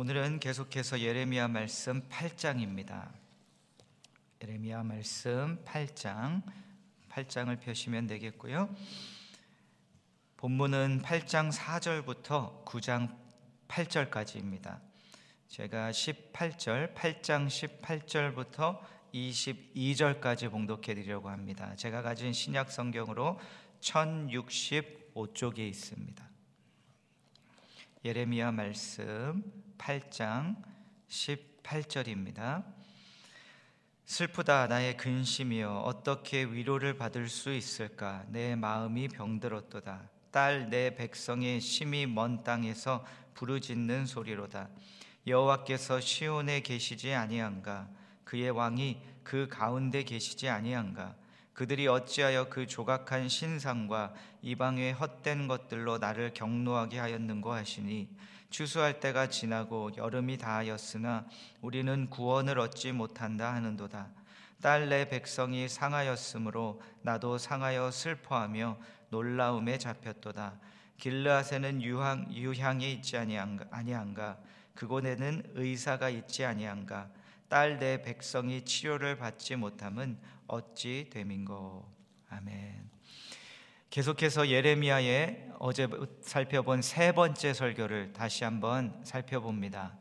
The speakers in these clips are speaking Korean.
오늘은 계속해서 예레미야 말씀 8장입니다. 예레미야 말씀 8장 8장을 펴시면 되겠고요. 본문은 8장 4절부터 9장 8절까지입니다. 제가 18절, 8장 18절부터 22절까지 봉독해 드리려고 합니다. 제가 가진 신약 성경으로 1065쪽에 있습니다. 예레미야 말씀 8장 18절입니다. 슬프다 나의 근심이여. 어떻게 위로를 받을 수 있을까? 내 마음이 병들었도다. 딸 내 백성의 심히 먼 땅에서 부르짖는 소리로다. 여호와께서 시온에 계시지 아니한가? 그의 왕이 그 가운데 계시지 아니한가 그들이 어찌하여 그 조각한 신상과 이방의 헛된 것들로 나를 경노하게 하였는고 하시니 추수할 때가 지나고 여름이 다하였으나 우리는 구원을 얻지 못한다 하는도다. 딸 내 백성이 상하였으므로 나도 상하여 슬퍼하며 놀라움에 잡혔도다. 길르앗에는 유향, 유향이 있지 아니한가? 그곳에는 의사가 있지 아니한가? 딸 내 백성이 치료를 받지 못함은 어찌 됨인고 아멘. 계속해서 예레미야의 어제 살펴본 세 번째 설교를 다시 한번 살펴봅니다.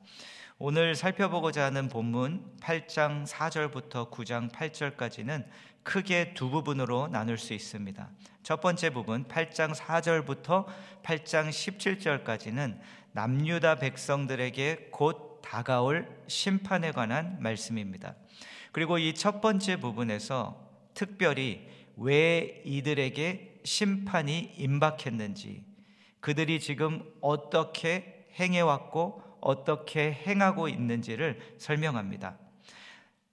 오늘 살펴보고자 하는 본문 8장 4절부터 9장 8절까지는 크게 두 부분으로 나눌 수 있습니다. 첫 번째 부분 8장 4절부터 8장 17절까지는 남유다 백성들에게 곧 다가올 심판에 관한 말씀입니다. 그리고 이 첫 번째 부분에서 특별히 왜 이들에게 심판이 임박했는지, 그들이 지금 어떻게 행해왔고 어떻게 행하고 있는지를 설명합니다.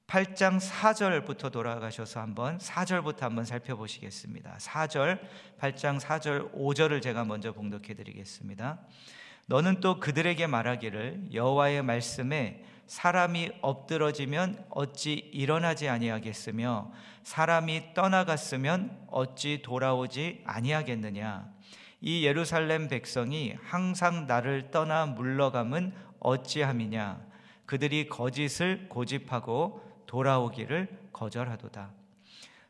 8장 4절부터 돌아가셔서 한번 4절부터 한번 살펴보시겠습니다. 4절, 8장 4절, 5절을 제가 먼저 봉독해 드리겠습니다. 너는 또 그들에게 말하기를 여호와의 말씀에 사람이 엎드러지면 어찌 일어나지 아니하겠으며 사람이 떠나갔으면 어찌 돌아오지 아니하겠느냐? 이 예루살렘 백성이 항상 나를 떠나 물러감은 어찌함이냐? 그들이 거짓을 고집하고 돌아오기를 거절하도다.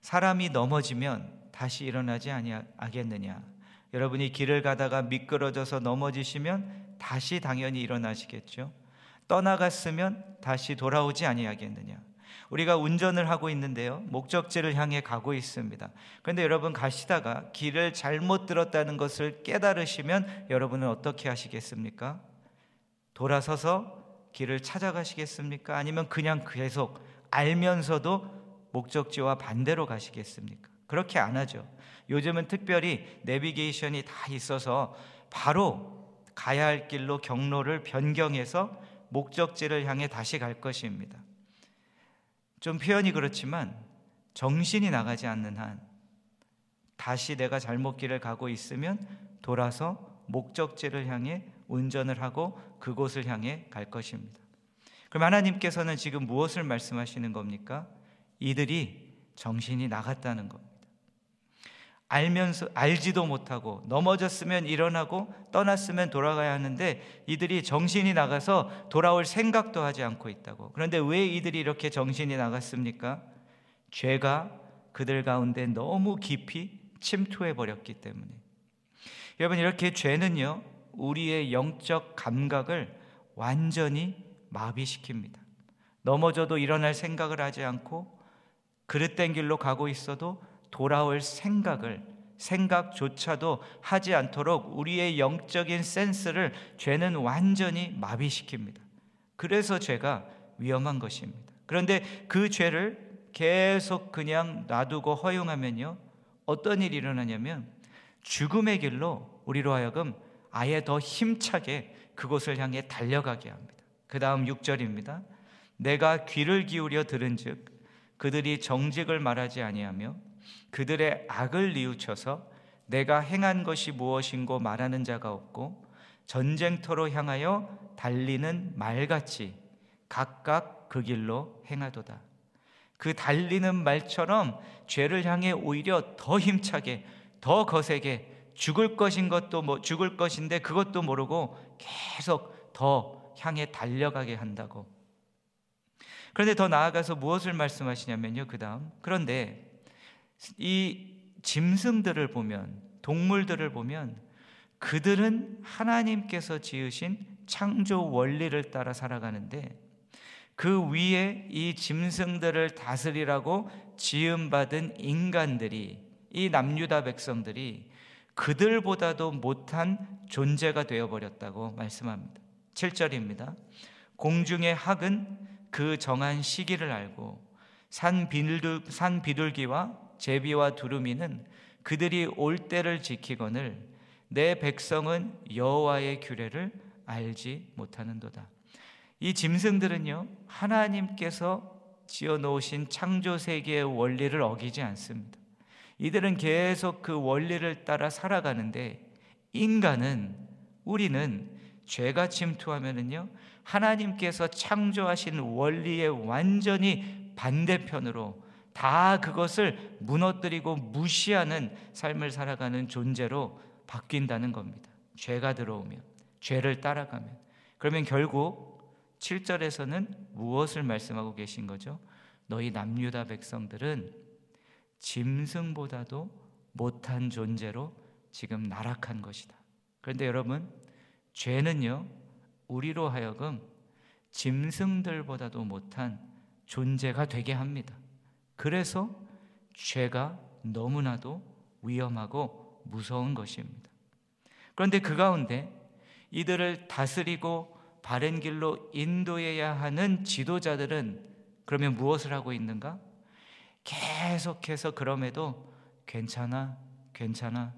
사람이 넘어지면 다시 일어나지 아니하겠느냐 여러분이 길을 가다가 미끄러져서 넘어지시면 다시 당연히 일어나시겠죠 떠나갔으면 다시 돌아오지 아니하겠느냐. 우리가 운전을 하고 있는데요. 목적지를 향해 가고 있습니다. 그런데 여러분 가시다가 길을 잘못 들었다는 것을 깨달으시면 여러분은 어떻게 하시겠습니까? 돌아서서 길을 찾아가시겠습니까? 아니면 그냥 계속 알면서도 목적지와 반대로 가시겠습니까? 그렇게 안 하죠. 요즘은 특별히 내비게이션이 다 있어서 바로 가야 할 길로 경로를 변경해서 목적지를 향해 다시 갈 것입니다. 좀 표현이 그렇지만 정신이 나가지 않는 한 다시 내가 잘못 길을 가고 있으면 돌아서 목적지를 향해 운전을 하고 그곳을 향해 갈 것입니다. 그럼 하나님께서는 지금 무엇을 말씀하시는 겁니까? 이들이 정신이 나갔다는 겁니다. 알면서 알지도 못하고 넘어졌으면 일어나고 떠났으면 돌아가야 하는데 이들이 정신이 나가서 돌아올 생각도 하지 않고 있다고. 그런데 왜 이들이 이렇게 정신이 나갔습니까? 죄가 그들 가운데 너무 깊이 침투해 버렸기 때문에. 여러분 이렇게 죄는요. 우리의 영적 감각을 완전히 마비시킵니다. 넘어져도 일어날 생각을 하지 않고 그릇된 길로 가고 있어도 돌아올 생각을 생각조차도 하지 않도록 우리의 영적인 센스를 죄는 완전히 마비시킵니다. 그래서 죄가 위험한 것입니다. 그런데 그 죄를 계속 그냥 놔두고 허용하면요. 어떤 일이 일어나냐면 죽음의 길로 우리로 하여금 아예 더 힘차게 그곳을 향해 달려가게 합니다. 그 다음 6절입니다. 내가 귀를 기울여 들은 즉 그들이 정직을 말하지 아니하며 그들의 악을 뉘우쳐서 내가 행한 것이 무엇인고 말하는 자가 없고 전쟁터로 향하여 달리는 말같이 각각 그 길로 행하도다. 그 달리는 말처럼 죄를 향해 오히려 더 힘차게 더 거세게 죽을 것인 것도 뭐 죽을 것인데 그것도 모르고 계속 더 향해 달려가게 한다고. 그런데 더 나아가서 무엇을 말씀하시냐면요. 그 다음. 그런데 이 짐승들을 보면, 동물들을 보면 그들은 하나님께서 지으신 창조 원리를 따라 살아가는데 그 위에 이 짐승들을 다스리라고 지음받은 인간들이 이 남유다 백성들이 그들보다도 못한 존재가 되어버렸다고 말씀합니다. 7절입니다. 공중의 학은 그 정한 시기를 알고 산, 비둘, 산 비둘기와 제비와 두루미는 그들이 올 때를 지키거늘 내 백성은 여호와의 규례를 알지 못하는도다. 이 짐승들은요 하나님께서 지어 놓으신 창조 세계의 원리를 어기지 않습니다. 이들은 계속 그 원리를 따라 살아가는데 인간은 우리는 죄가 침투하면은요 하나님께서 창조하신 원리에 완전히 반대편으로 다 그것을 무너뜨리고 무시하는 삶을 살아가는 존재로 바뀐다는 겁니다. 죄가 들어오면 죄를 따라가면 그러면 결국 7절에서는 무엇을 말씀하고 계신 거죠? 너희 남유다 백성들은 짐승보다도 못한 존재로 지금 나락한 것이다. 그런데 여러분, 죄는요, 우리로 하여금 짐승들보다도 못한 존재가 되게 합니다. 그래서 죄가 너무나도 위험하고 무서운 것입니다. 그런데 그 가운데 이들을 다스리고 바른 길로 인도해야 하는 지도자들은 그러면 무엇을 하고 있는가? 계속해서 그럼에도 괜찮아, 괜찮아.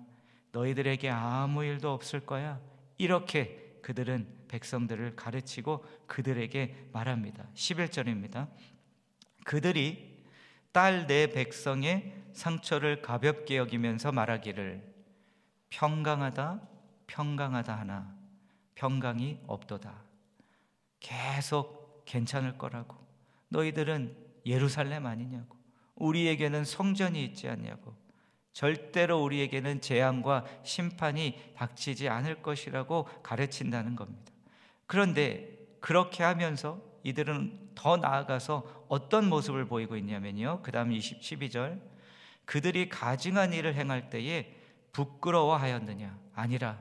너희들에게 아무 일도 없을 거야. 이렇게 그들은 백성들을 가르치고 그들에게 말합니다. 11절입니다. 그들이 딸 내 백성의 상처를 가볍게 여기면서 말하기를 평강하다, 평강하다 하나 평강이 없도다. 계속 괜찮을 거라고. 너희들은 예루살렘 아니냐고. 우리에게는 성전이 있지 않냐고. 절대로 우리에게는 재앙과 심판이 닥치지 않을 것이라고 가르친다는 겁니다. 그런데 그렇게 하면서 이들은 더 나아가서 어떤 모습을 보이고 있냐면요. 그 다음 12절. 그들이 가증한 일을 행할 때에 부끄러워하였느냐? 아니라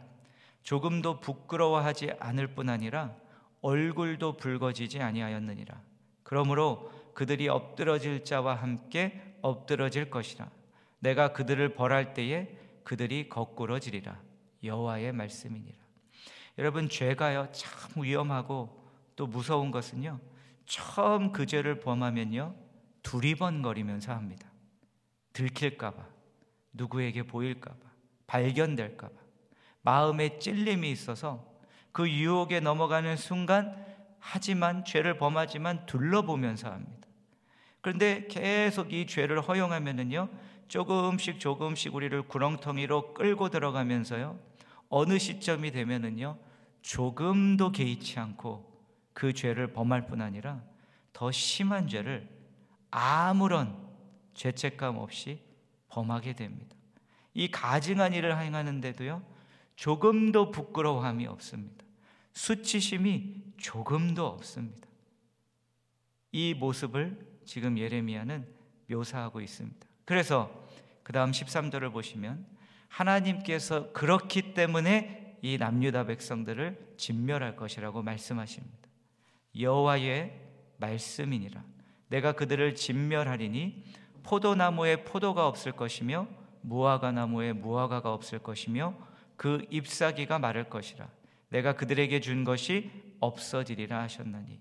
조금도 부끄러워하지 않을 뿐 아니라 얼굴도 붉어지지 아니하였느니라. 그러므로 그들이 엎드러질 자와 함께 엎드러질 것이라. 내가 그들을 벌할 때에 그들이 거꾸러지리라. 여호와의 말씀이니라. 여러분 죄가요 참 위험하고 또 무서운 것은요 처음 그 죄를 범하면요 두리번거리면서 합니다. 들킬까봐 누구에게 보일까봐 발견될까봐 마음에 찔림이 있어서 그 유혹에 넘어가는 순간 하지만 죄를 범하지만 둘러보면서 합니다. 그런데 계속 이 죄를 허용하면은요 조금씩 조금씩 우리를 구렁텅이로 끌고 들어가면서요 어느 시점이 되면은요 조금도 개의치 않고 그 죄를 범할 뿐 아니라 더 심한 죄를 아무런 죄책감 없이 범하게 됩니다. 이 가증한 일을 행하는데도요 조금도 부끄러움이 없습니다. 수치심이 조금도 없습니다. 이 모습을 지금 예레미야는 묘사하고 있습니다. 그래서 그 다음 13절을 보시면 하나님께서 그렇기 때문에 이 남유다 백성들을 진멸할 것이라고 말씀하십니다. 여호와의 말씀이니라. 내가 그들을 진멸하리니 포도나무에 포도가 없을 것이며 무화과 나무에 무화과가 없을 것이며 그 잎사귀가 마를 것이라. 내가 그들에게 준 것이 없어지리라 하셨나니.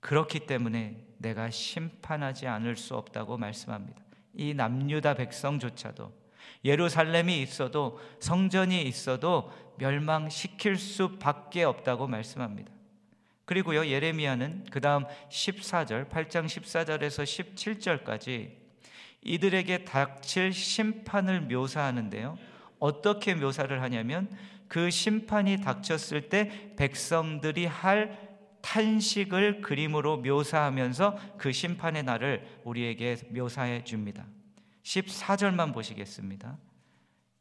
그렇기 때문에 내가 심판하지 않을 수 없다고 말씀합니다. 이 남유다 백성조차도 예루살렘이 있어도 성전이 있어도 멸망시킬 수밖에 없다고 말씀합니다. 그리고요 예레미야는 그 다음 14절 8장 14절에서 17절까지 이들에게 닥칠 심판을 묘사하는데요 어떻게 묘사를 하냐면 그 심판이 닥쳤을 때 백성들이 할 탄식을 그림으로 묘사하면서 그 심판의 날을 우리에게 묘사해 줍니다. 14절만 보시겠습니다.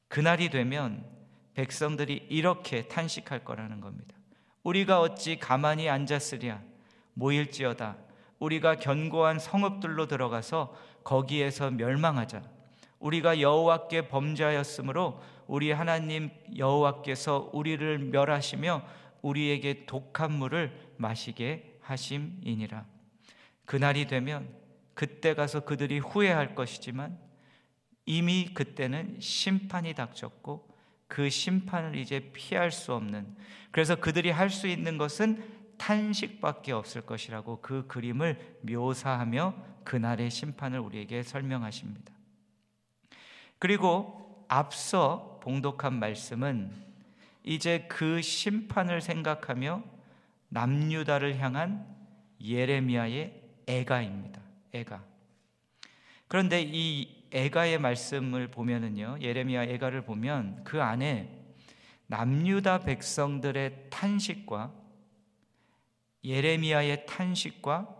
그날이 되면 백성들이 이렇게 탄식할 거라는 겁니다. 우리가 어찌 가만히 앉았으랴? 모일지어다. 우리가 견고한 성읍들로 들어가서 거기에서 멸망하자. 우리가 여호와께 범죄하였으므로 우리 하나님 여호와께서 우리를 멸하시며 우리에게 독한 물을 마시게 하심이니라. 그날이 되면 그때 가서 그들이 후회할 것이지만 이미 그때는 심판이 닥쳤고 그 심판을 이제 피할 수 없는 그래서 그들이 할 수 있는 것은 탄식밖에 없을 것이라고 그 그림을 묘사하며 그날의 심판을 우리에게 설명하십니다. 그리고 앞서 봉독한 말씀은 이제 그 심판을 생각하며 남유다를 향한 예레미야의 애가입니다. 애가. 그런데 이 애가의 말씀을 보면은요. 예레미야 애가를 보면 그 안에 남유다 백성들의 탄식과 예레미야의 탄식과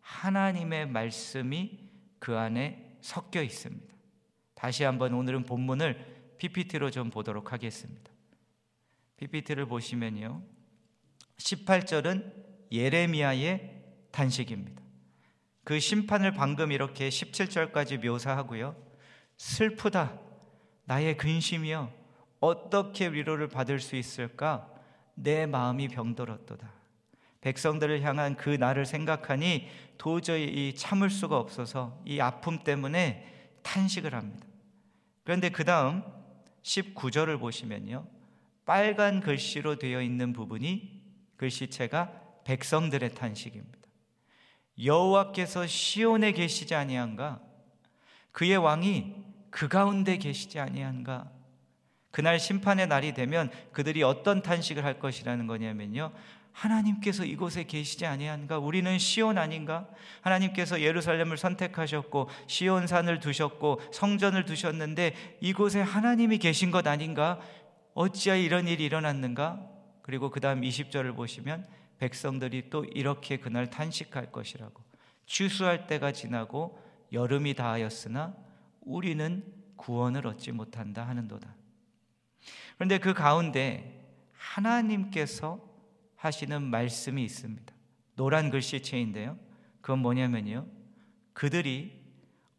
하나님의 말씀이 그 안에 섞여 있습니다. 다시 한번 오늘은 본문을 PPT로 좀 보도록 하겠습니다. PPT를 보시면요. 18절은 예레미야의 탄식입니다. 그 심판을 방금 이렇게 17절까지 묘사하고요. 슬프다. 나의 근심이여. 어떻게 위로를 받을 수 있을까? 내 마음이 병들었도다. 백성들을 향한 그 나를 생각하니 도저히 참을 수가 없어서 이 아픔 때문에 탄식을 합니다. 그런데 그 다음 19절을 보시면요. 빨간 글씨로 되어 있는 부분이 글씨체가 백성들의 탄식입니다. 여호와께서 시온에 계시지 아니한가? 그의 왕이 그 가운데 계시지 아니한가? 그날 심판의 날이 되면 그들이 어떤 탄식을 할 것이라는 거냐면요. 하나님께서 이곳에 계시지 아니한가? 우리는 시온 아닌가? 하나님께서 예루살렘을 선택하셨고 시온 산을 두셨고 성전을 두셨는데 이곳에 하나님이 계신 것 아닌가? 어찌하여 이런 일이 일어났는가? 그리고 그다음 20절을 보시면 백성들이 또 이렇게 그날 탄식할 것이라고 추수할 때가 지나고 여름이 다하였으나 우리는 구원을 얻지 못한다 하는도다. 그런데 그 가운데 하나님께서 하시는 말씀이 있습니다. 노란 글씨체인데요. 그건 뭐냐면요. 그들이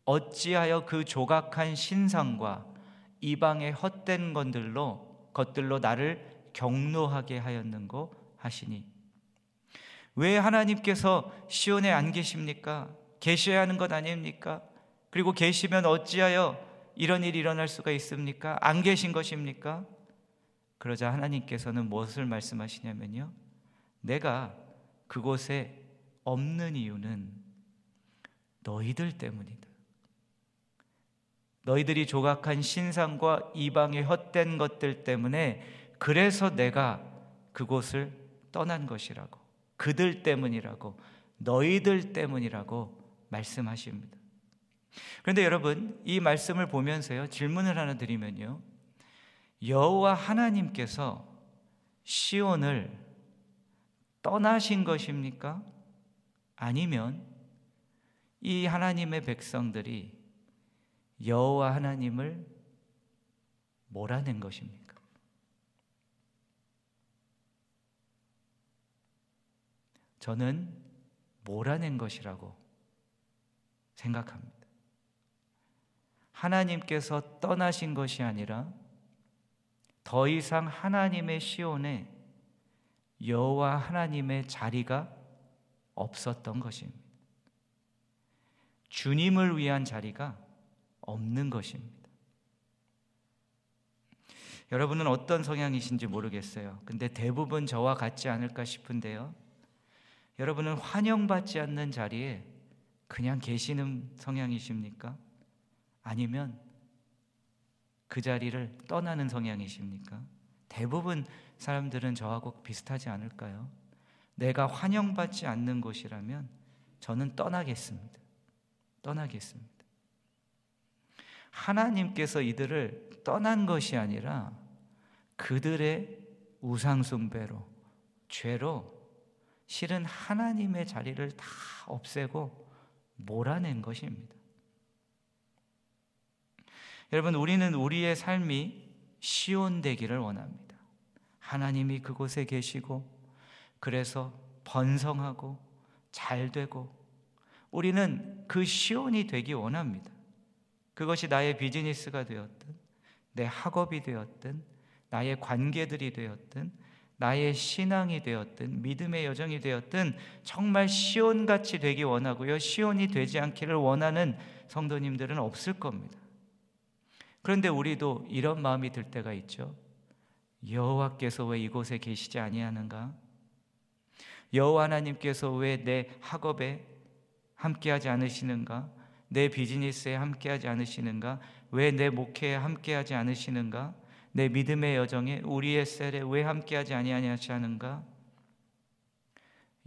어찌하여 그 조각한 신상과 이방의 헛된 것들로 것들로 나를 경노하게 하였는고 하시니 왜 하나님께서 시온에 안 계십니까? 계셔야 하는 것 아닙니까? 그리고 계시면 어찌하여 이런 일이 일어날 수가 있습니까? 안 계신 것입니까? 그러자 하나님께서는 무엇을 말씀하시냐면요. 내가 그곳에 없는 이유는 너희들 때문이다. 너희들이 조각한 신상과 이방의 헛된 것들 때문에 그래서 내가 그곳을 떠난 것이라고. 그들 때문이라고 너희들 때문이라고 말씀하십니다. 그런데 여러분 이 말씀을 보면서요 질문을 하나 드리면요 여호와 하나님께서 시온을 떠나신 것입니까? 아니면 이 하나님의 백성들이 여호와 하나님을 몰아낸 것입니까? 저는 몰아낸 것이라고 생각합니다. 하나님께서 떠나신 것이 아니라 더 이상 하나님의 시온에 여호와 하나님의 자리가 없었던 것입니다. 주님을 위한 자리가 없는 것입니다. 여러분은 어떤 성향이신지 모르겠어요. 근데 대부분 저와 같지 않을까 싶은데요. 여러분은 환영받지 않는 자리에 그냥 계시는 성향이십니까? 아니면 그 자리를 떠나는 성향이십니까? 대부분 사람들은 저하고 비슷하지 않을까요? 내가 환영받지 않는 곳이라면 저는 떠나겠습니다. 떠나겠습니다. 하나님께서 이들을 떠난 것이 아니라 그들의 우상숭배로, 죄로 실은 하나님의 자리를 다 없애고 몰아낸 것입니다. 여러분, 우리는 우리의 삶이 시온되기를 원합니다. 하나님이 그곳에 계시고 그래서 번성하고 잘 되고 우리는 그 시온이 되기 원합니다. 그것이 나의 비즈니스가 되었든 내 학업이 되었든 나의 관계들이 되었든 나의 신앙이 되었든 믿음의 여정이 되었든 정말 시온같이 되기 원하고요. 시온이 되지 않기를 원하는 성도님들은 없을 겁니다. 그런데 우리도 이런 마음이 들 때가 있죠. 여호와께서 왜 이곳에 계시지 아니하는가? 여호와 하나님께서 왜 내 학업에 함께하지 않으시는가? 내 비즈니스에 함께하지 않으시는가? 왜 내 목회에 함께하지 않으시는가? 내 믿음의 여정에 우리의 셀에 왜 함께하지 아니하시는가?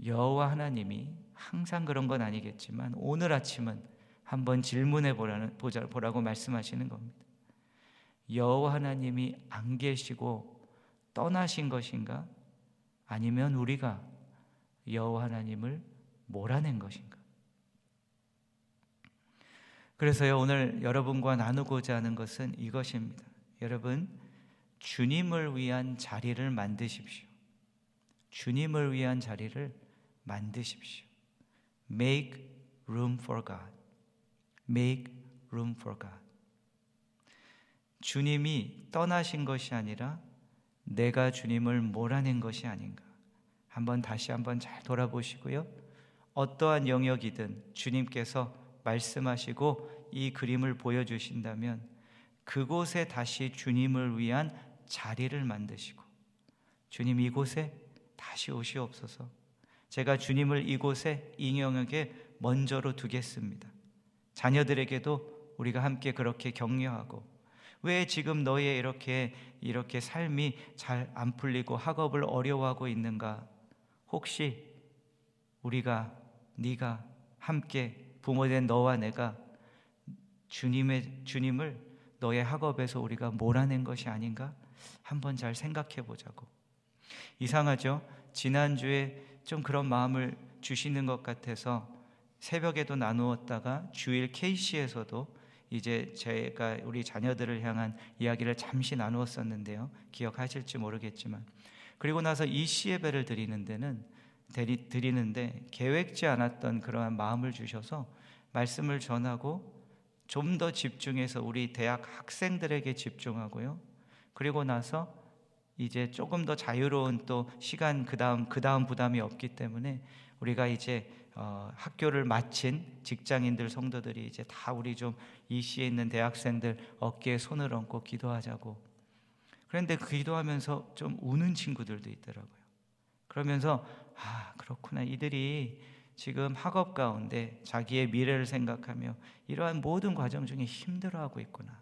여호와 하나님이 항상 그런 건 아니겠지만 오늘 아침은 한번 질문해 보라는 보자 보라고 말씀하시는 겁니다. 여호와 하나님이 안 계시고 떠나신 것인가? 아니면 우리가 여호와 하나님을 몰아낸 것인가? 그래서요 오늘 여러분과 나누고자 하는 것은 이것입니다. 여러분 주님을 위한 자리를 만드십시오. 주님을 위한 자리를 만드십시오. Make room for God. Make room for God. 주님이 떠나신 것이 아니라 내가 주님을 몰아낸 것이 아닌가. 한번 다시 한번 잘 돌아보시고요. 어떠한 영역이든 주님께서 말씀하시고 이 그림을 보여주신다면 그곳에 다시 주님을 위한 자리를 만드시고 주님 이곳에 다시 오시옵소서. 제가 주님을 이곳에 잉영에게 먼저로 두겠습니다. 자녀들에게도 우리가 함께 그렇게 격려하고 왜 지금 너의 이렇게 이렇게 삶이 잘 안 풀리고 학업을 어려워하고 있는가? 혹시 우리가 네가 함께 부모된 너와 내가 주님의 주님을 너의 학업에서 우리가 몰아낸 것이 아닌가? 한번 잘 생각해 보자고. 이상하죠? 지난주에 좀 그런 마음을 주시는 것 같아서 새벽에도 나누었다가 주일 KC에서도 이제 제가 우리 자녀들을 향한 이야기를 잠시 나누었었는데요. 기억하실지 모르겠지만. 그리고 나서 이 시 예배를 드리는 데는 드리는데 계획지 않았던 그러한 마음을 주셔서 말씀을 전하고 좀 더 집중해서 우리 대학 학생들에게 집중하고요. 그리고 나서 이제 조금 더 자유로운 또 시간 그 다음 그 다음 부담이 없기 때문에 우리가 이제 어, 학교를 마친 직장인들 성도들이 이제 다 우리 좀 이 시에 있는 대학생들 어깨에 손을 얹고 기도하자고. 그런데 그 기도하면서 좀 우는 친구들도 있더라고요. 그러면서 아 그렇구나 이들이 지금 학업 가운데 자기의 미래를 생각하며 이러한 모든 과정 중에 힘들어하고 있구나.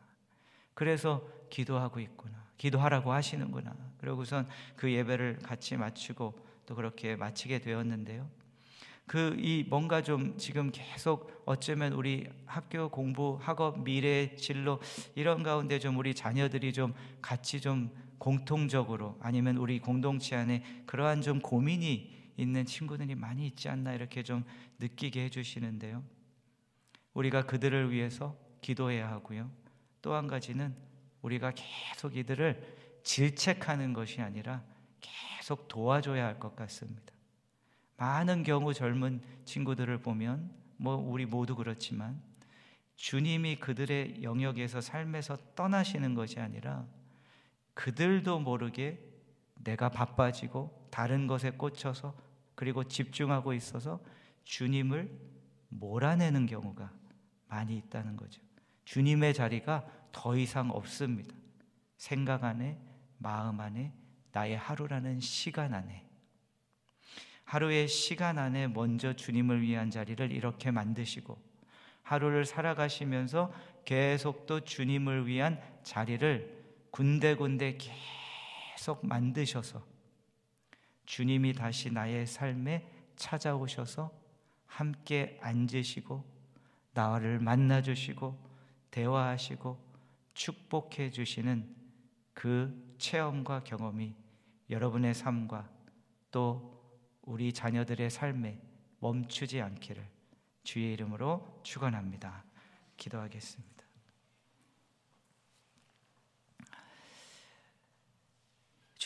그래서 기도하고 있구나. 기도하라고 하시는구나. 그러고선 그 예배를 같이 마치고 또 그렇게 마치게 되었는데요. 그 이 뭔가 좀 지금 계속 어쩌면 우리 학교 공부, 학업, 미래, 진로 이런 가운데 좀 우리 자녀들이 좀 같이 좀 공통적으로 아니면 우리 공동체 안에 그러한 좀 고민이 있는 친구들이 많이 있지 않나 이렇게 좀 느끼게 해주시는데요. 우리가 그들을 위해서 기도해야 하고요. 또 한 가지는 우리가 계속 이들을 질책하는 것이 아니라 계속 도와줘야 할 것 같습니다. 많은 경우 젊은 친구들을 보면 뭐 우리 모두 그렇지만 주님이 그들의 영역에서 삶에서 떠나시는 것이 아니라 그들도 모르게 내가 바빠지고 다른 것에 꽂혀서 그리고 집중하고 있어서 주님을 몰아내는 경우가 많이 있다는 거죠. 주님의 자리가 더 이상 없습니다. 생각 안에, 마음 안에, 나의 하루라는 시간 안에. 하루의 시간 안에 먼저 주님을 위한 자리를 이렇게 만드시고, 하루를 살아가시면서 계속 또 주님을 위한 자리를 군데군데 계속 만드셔서 주님이 다시 나의 삶에 찾아오셔서 함께 앉으시고 나를 만나 주시고 대화하시고 축복해 주시는 그 체험과 경험이 여러분의 삶과 또 우리 자녀들의 삶에 멈추지 않기를 주의 이름으로 축원합니다. 기도하겠습니다.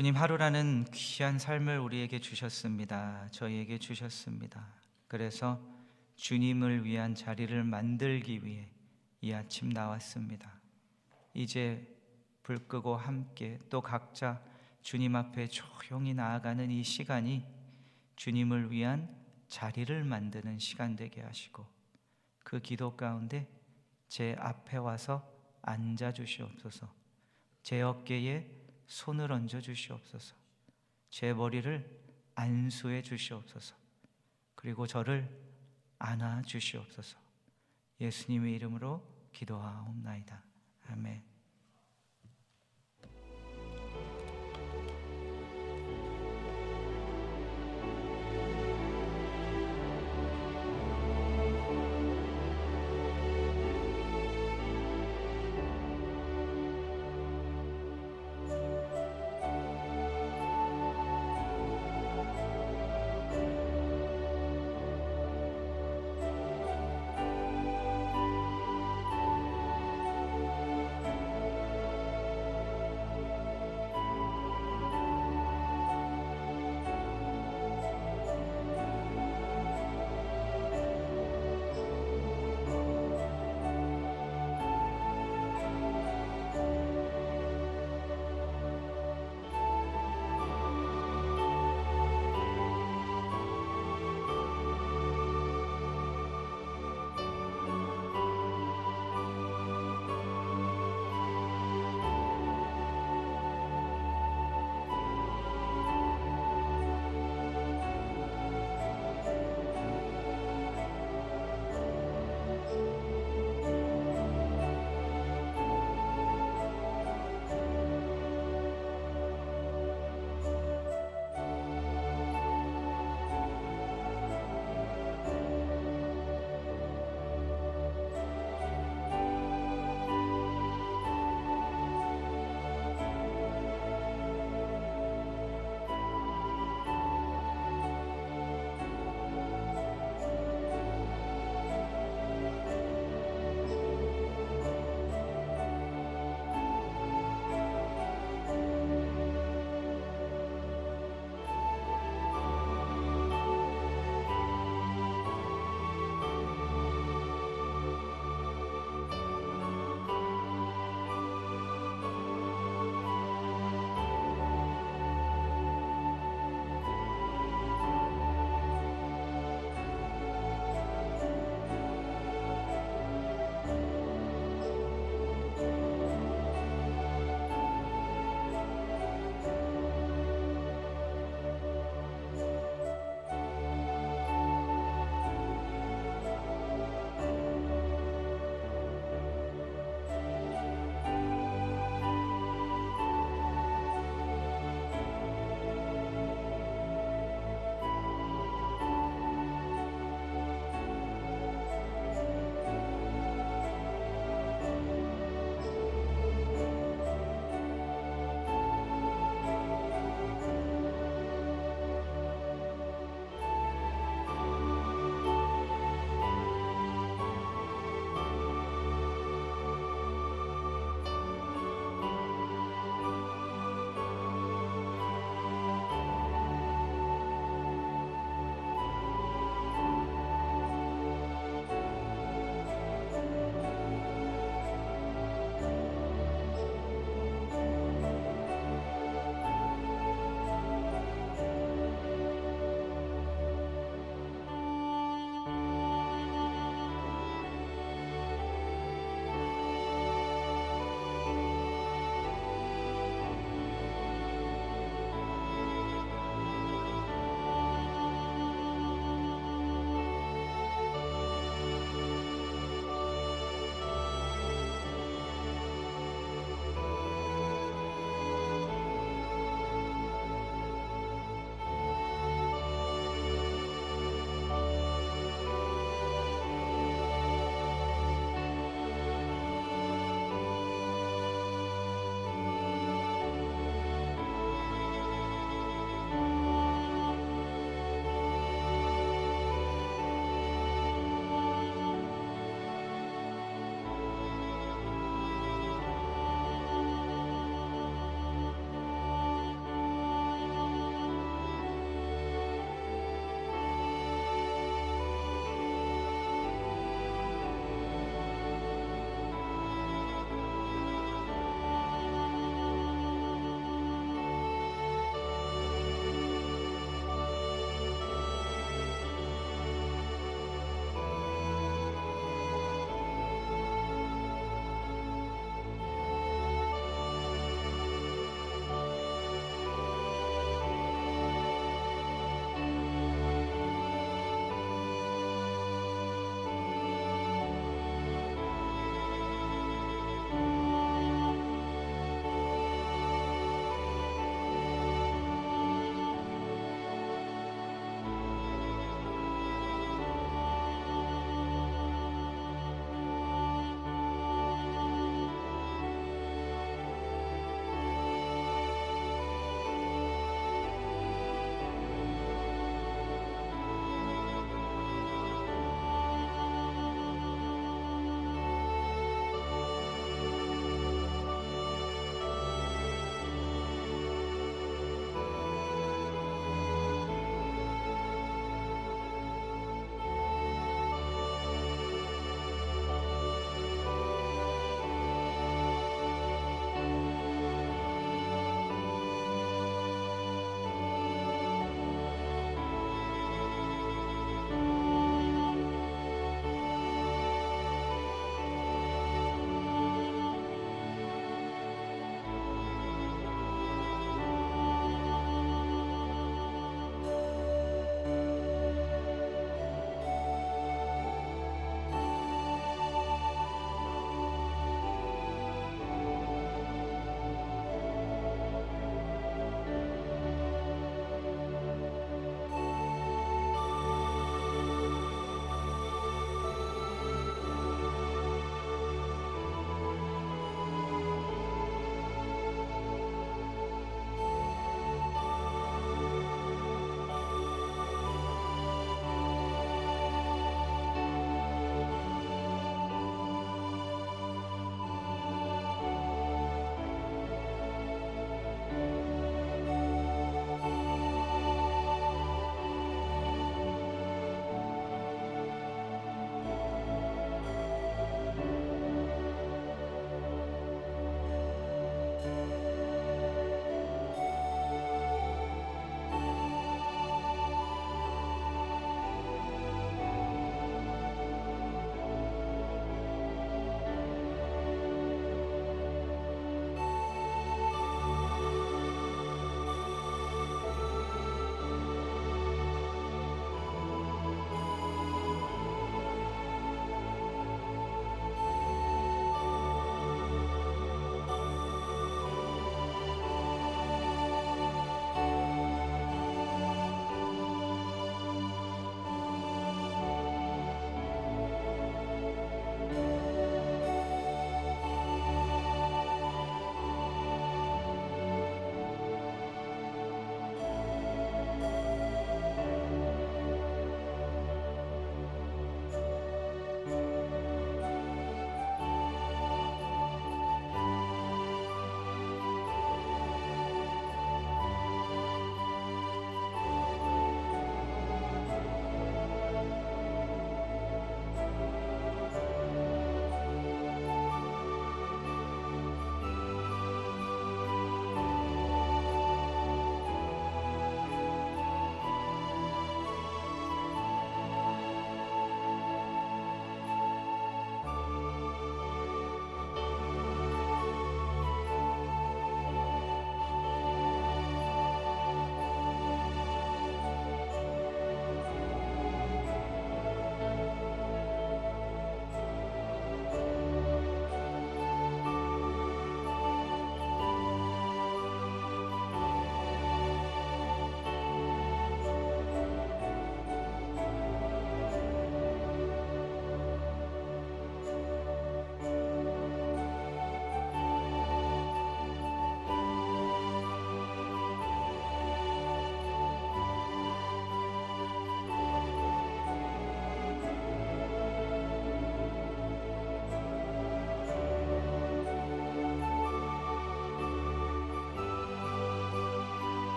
주님 하루라는 귀한 삶을 우리에게 주셨습니다. 저희에게 주셨습니다. 그래서 주님을 위한 자리를 만들기 위해 이 아침 나왔습니다. 이제 불 끄고 함께 또 각자 주님 앞에 조용히 나아가는 이 시간이 주님을 위한 자리를 만드는 시간 되게 하시고 그 기도 가운데 제 앞에 와서 앉아 주시옵소서. 제 어깨에 손을 얹어 주시옵소서. 제 머리를 안수해 주시옵소서. 그리고 저를 안아 주시옵소서. 예수님의 이름으로 기도하옵나이다. 아멘.